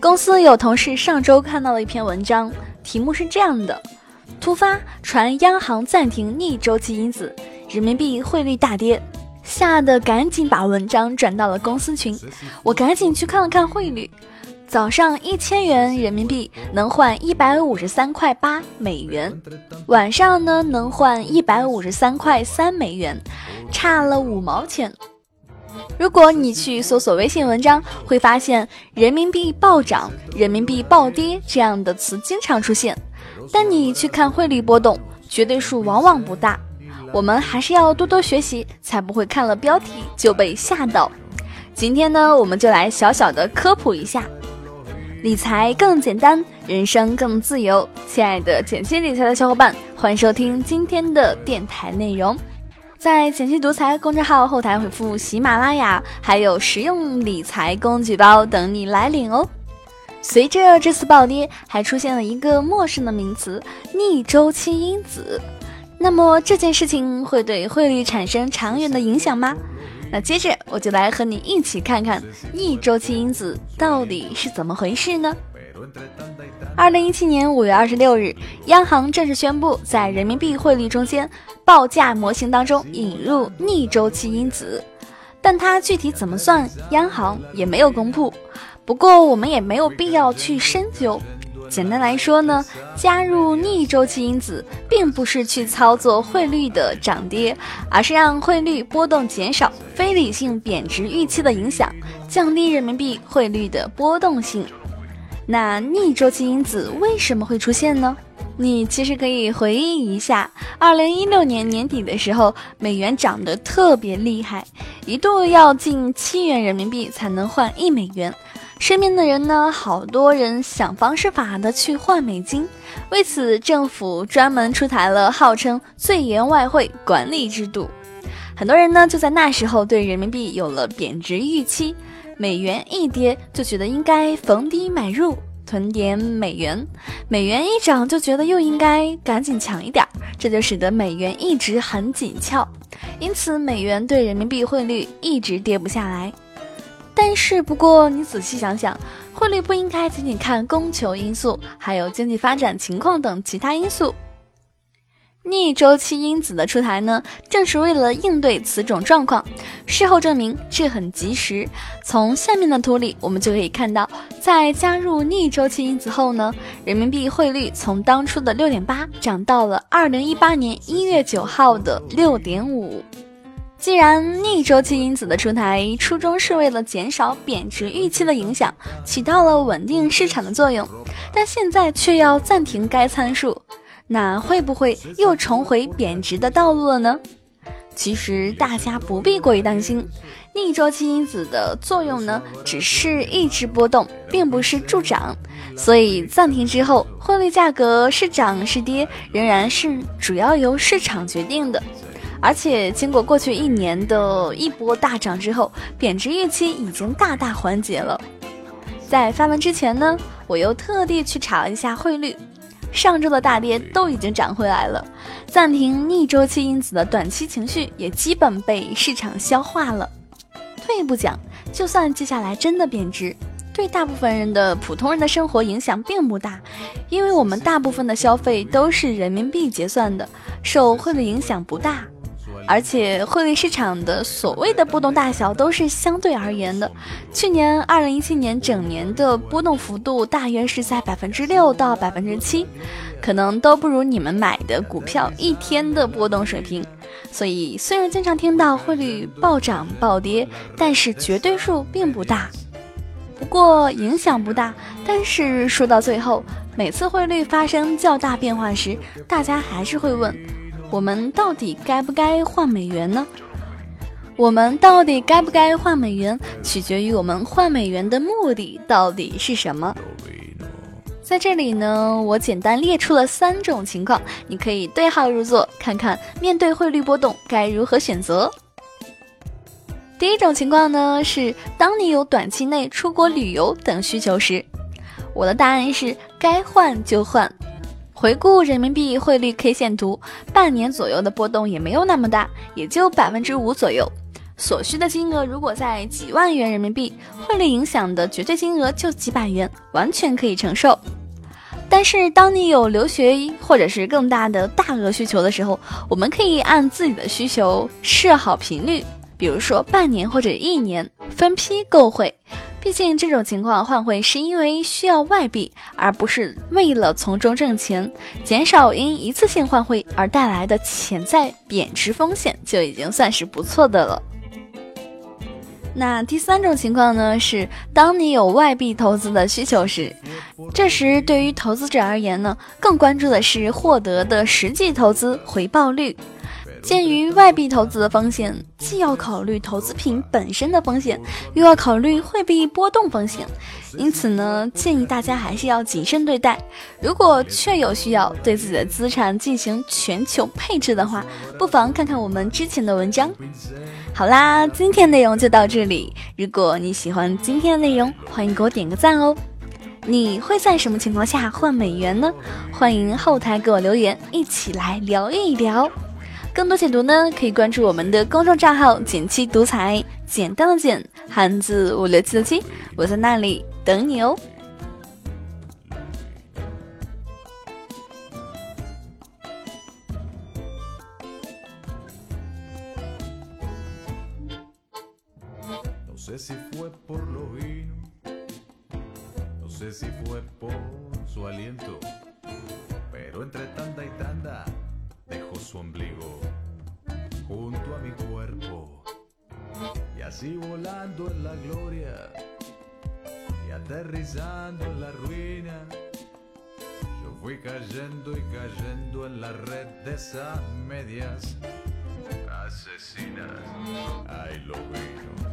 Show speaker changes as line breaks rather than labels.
公司有同事上周看到了一篇文章，题目是这样的：突发传央行暂停逆周期因子，人民币汇率大跌，吓得赶紧把文章转到了公司群。我赶紧去看了看汇率，早上一千元人民币能换一百五十三块八美元，晚上呢能换一百五十三块三美元，差了五毛钱。如果你去搜索微信文章，会发现“人民币暴涨”“人民币暴跌”这样的词经常出现。但你去看汇率波动，绝对数往往不大。我们还是要多多学习，才不会看了标题就被吓到。今天呢，我们就来小小的科普一下，理财更简单，人生更自由。亲爱的简析理财的小伙伴，欢迎收听今天的电台内容。在简七独裁公众号后台回复喜马拉雅，还有实用理财工具包等你来领哦。随着这次暴跌，还出现了一个陌生的名词——逆周期因子。那么这件事情会对汇率产生长远的影响吗？那接着我就来和你一起看看逆周期因子到底是怎么回事呢？二零一七年五月二十六日，央行正式宣布在人民币汇率中间报价模型当中引入逆周期因子，但它具体怎么算，央行也没有公布。不过我们也没有必要去深究。简单来说呢，加入逆周期因子，并不是去操作汇率的涨跌，而是让汇率波动减少非理性贬值预期的影响，降低人民币汇率的波动性。那逆周期因子为什么会出现呢？你其实可以回忆一下，二零一六年年底的时候，美元涨得特别厉害，一度要近七元人民币才能换一美元。身边的人呢，好多人想方设法的去换美金，为此政府专门出台了号称最严外汇管理制度。很多人呢就在那时候对人民币有了贬值预期。美元一跌就觉得应该逢低买入囤点美元，美元一涨就觉得又应该赶紧抢一点，这就使得美元一直很紧俏，因此美元对人民币汇率一直跌不下来。但是不过你仔细想想，汇率不应该仅仅看供求因素，还有经济发展情况等其他因素。逆周期因子的出台呢，正是为了应对此种状况。事后证明，这很及时。从下面的图里，我们就可以看到，在加入逆周期因子后呢，人民币汇率从当初的六点八涨到了二零一八年一月九号的六点五。既然逆周期因子的出台初衷是为了减少贬值预期的影响，起到了稳定市场的作用，但现在却要暂停该参数。那会不会又重回贬值的道路了呢？其实大家不必过于担心，逆周期因子的作用呢，只是抑制波动，并不是助涨。所以暂停之后，汇率价格是涨是跌，仍然是主要由市场决定的。而且经过过去一年的一波大涨之后，贬值预期已经大大缓解了。在发文之前呢，我又特地去查了一下汇率。上周的大跌都已经涨回来了，暂停逆周期因子的短期情绪也基本被市场消化了。退一步讲，就算接下来真的贬值，对大部分人的普通人的生活影响并不大，因为我们大部分的消费都是人民币结算的，受汇率影响不大。而且汇率市场的所谓的波动大小都是相对而言的，去年二零一七年整年的波动幅度大约是在百分之六到百分之七，可能都不如你们买的股票一天的波动水平。所以虽然经常听到汇率暴涨暴跌，但是绝对数并不大。不过影响不大，但是说到最后，每次汇率发生较大变化时，大家还是会问。我们到底该不该换美元呢？我们到底该不该换美元，取决于我们换美元的目的到底是什么。在这里呢，我简单列出了三种情况，你可以对号入座，看看面对汇率波动该如何选择。第一种情况呢，是当你有短期内出国旅游等需求时，我的答案是该换就换。回顾人民币汇率 K 线图，半年左右的波动也没有那么大，也就百分之五左右。所需的金额如果在几万元人民币，汇率影响的绝对金额就几百元，完全可以承受。但是，当你有留学或者是更大的大额需求的时候，我们可以按自己的需求设好频率，比如说半年或者一年分批购汇。毕竟这种情况换汇是因为需要外币，而不是为了从中挣钱，减少因一次性换汇而带来的潜在贬值风险，就已经算是不错的了。那第三种情况呢，是当你有外币投资的需求时，这时对于投资者而言呢，更关注的是获得的实际投资回报率。鉴于外币投资的风险，既要考虑投资品本身的风险，又要考虑汇币波动风险，因此呢，建议大家还是要谨慎对待。如果确有需要对自己的资产进行全球配置的话，不妨看看我们之前的文章。好啦，今天内容就到这里。如果你喜欢今天的内容，欢迎给我点个赞哦。你会在什么情况下换美元呢？欢迎后台给我留言，一起来聊一聊。更多解读呢，可以关注我们的公众账号“简七独裁”，简单的简，汉字五六七的七，我在那里等你哦。
Su ombligo junto a mi cuerpo y así volando en la gloria y aterrizando en la ruina yo fui cayendo y cayendo en la red de esas medias asesinas. Ay lo vino